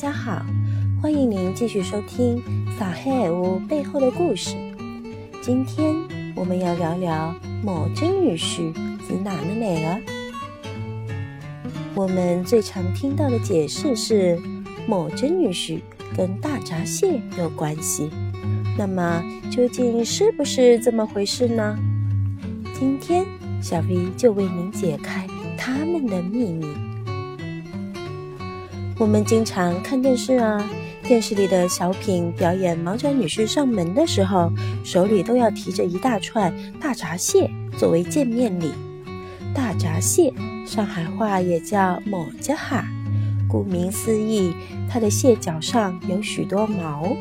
大家好，欢迎您继续收听《撒黑尔屋背后的故事》。今天我们要聊聊某真女婿是哪的美儿。我们最常听到的解释是某真女婿跟大闸蟹有关系。那么究竟是不是这么回事呢？今天小 V 就为您解开他们的秘密。我们经常看电视啊，电视里的小品表演毛脚女婿上门的时候，手里都要提着一大串大闸蟹作为见面礼。大闸蟹，上海话也叫某家哈，顾名思义，它的蟹脚上有许多毛，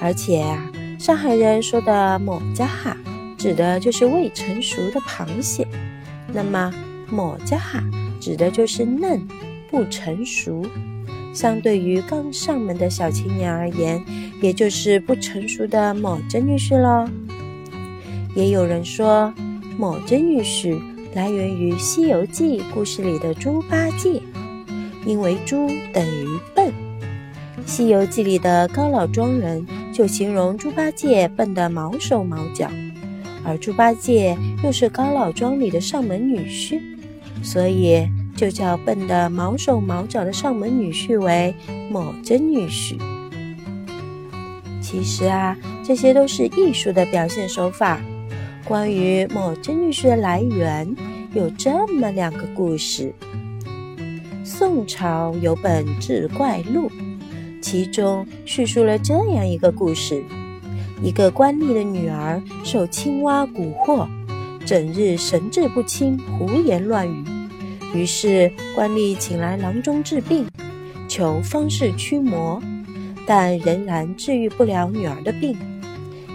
而且啊，上海人说的某家哈，指的就是未成熟的螃蟹。那么某家哈指的就是嫩不成熟。相对于刚上门的小青年而言，也就是不成熟的某真女士喽。也有人说，某真女士来源于《西游记》故事里的猪八戒，因为猪等于笨。《西游记》里的高老庄人就形容猪八戒笨得毛手毛脚，而猪八戒又是高老庄里的上门女婿，所以。就叫笨的毛手毛脚的上门女婿为某真女婿。其实啊，这些都是艺术的表现手法。关于某真女婿的来源，有这么两个故事。宋朝有本《志怪录》，其中叙述了这样一个故事：一个官吏的女儿受青蛙蛊惑，整日神志不清，胡言乱语。于是，官吏请来郎中治病，求方士驱魔，但仍然治愈不了女儿的病。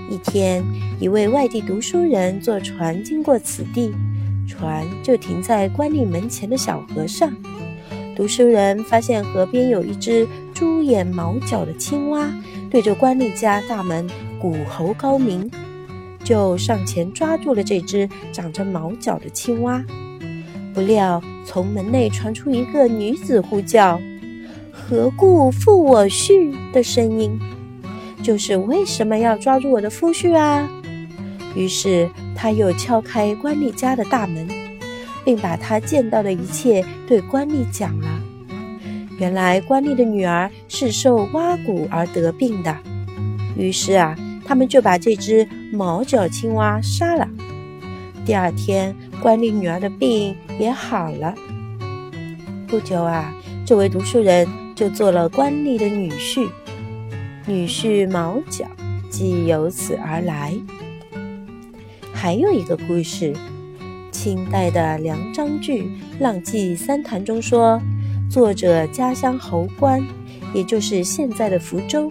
一天，一位外地读书人坐船经过此地，船就停在官吏门前的小河上。读书人发现河边有一只猪眼毛脚的青蛙，对着官吏家大门鼓喉高鸣，就上前抓住了这只长着毛脚的青蛙。不料，从门内传出一个女子呼叫：“何故负我婿？”的声音，就是为什么要抓住我的夫婿啊？于是他又敲开官吏家的大门，并把他见到的一切对官吏讲了。原来官吏的女儿是受蛙蛊而得病的，于是啊，他们就把这只毛脚青蛙杀了。第二天，官吏女儿的病也好了。不久啊，这位读书人就做了官吏的女婿，女婿毛脚即由此而来。还有一个故事，清代的梁章钜《浪迹三谈》中说，作者家乡侯官，也就是现在的福州，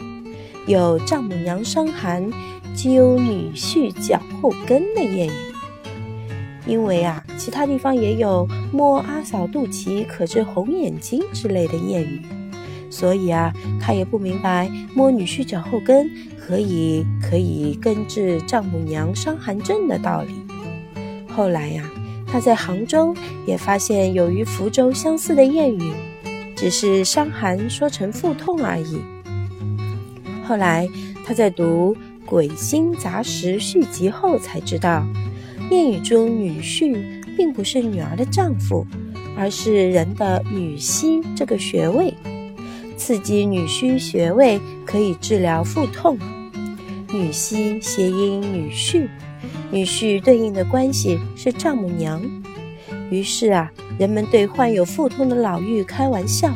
有丈母娘伤寒，揪女婿脚后跟的谚语。因为啊，其他地方也有摸阿嫂肚脐可治红眼睛之类的谚语，所以啊，他也不明白摸女婿脚后跟可以可以根治丈母娘伤寒症的道理。后来呀，他在杭州也发现有与福州相似的谚语，只是伤寒说成腹痛而已。后来他在读《鬼星杂识》续集后才知道。谚语中，女婿并不是女儿的丈夫，而是人的女婿这个穴位。刺激女婿穴位可以治疗腹痛。女婿谐音女婿，女婿对应的关系是丈母娘。于是啊，人们对患有腹痛的老妪开玩笑：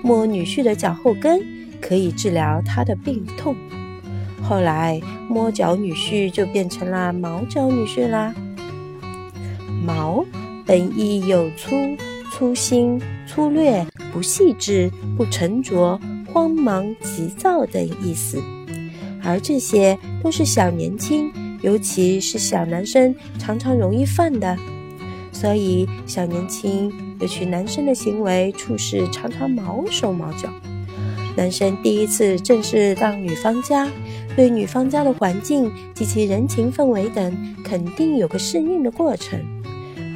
摸女婿的脚后跟可以治疗他的病痛。后来，摸脚女婿就变成了毛脚女婿啦。毛本意有粗、粗心、粗略、不细致、不沉着、慌忙、急躁等意思，而这些都是小年轻，尤其是小男生常常容易犯的。所以，小年轻尤其男生的行为处事常常毛手毛脚。男生第一次正式到女方家，对女方家的环境及其人情氛围等，肯定有个适应的过程。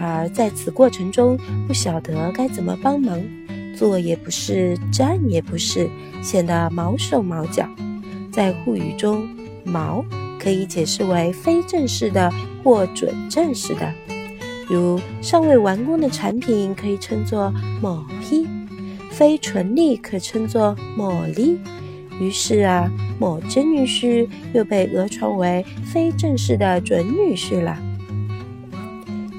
而在此过程中，不晓得该怎么帮忙，坐也不是，站也不是，显得毛手毛脚。在沪语中，“毛”可以解释为非正式的或准正式的，如尚未完工的产品可以称作“毛批”，非纯利可称作“毛利”。于是啊，某真女士又被讹传为非正式的准女婿了。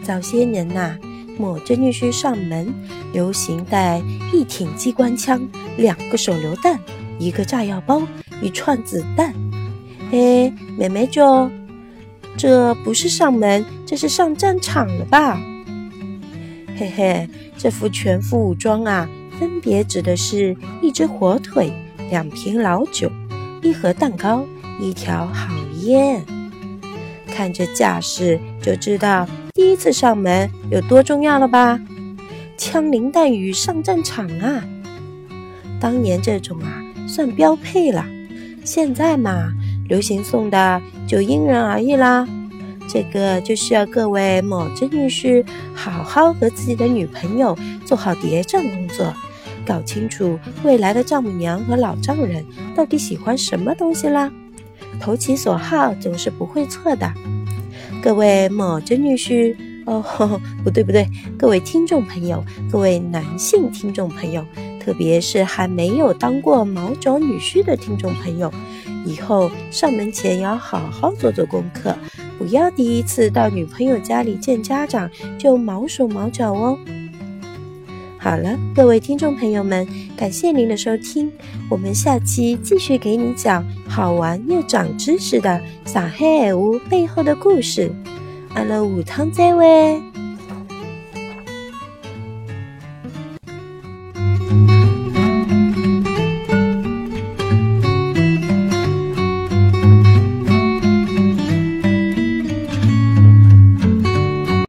早些年呐，某真女婿上门流行带一挺机关枪、两个手榴弹、一个炸药包。一串子弹，嘿，妹妹就，这不是上门，这是上战场了吧？嘿嘿，这副全副武装啊，分别指的是一只火腿、两瓶老酒、一盒蛋糕、一条好烟。看这架势，就知道第一次上门有多重要了吧？枪林弹雨上战场啊！当年这种啊，算标配了。现在嘛，流行送的就因人而异啦。这个就需要各位某真女士好好和自己的女朋友做好谍战工作，搞清楚未来的丈母娘和老丈人到底喜欢什么东西啦。投其所好总是不会错的。各位某真女婿，哦，不对不对，各位听众朋友，各位男性听众朋友。特别是还没有当过毛脚女婿的听众朋友，以后上门前要好好做做功课，不要第一次到女朋友家里见家长就毛手毛脚哦。好了，各位听众朋友们，感谢您的收听，我们下期继续给你讲好玩又长知识的上海爱屋背后的故事。阿拉下趟再会。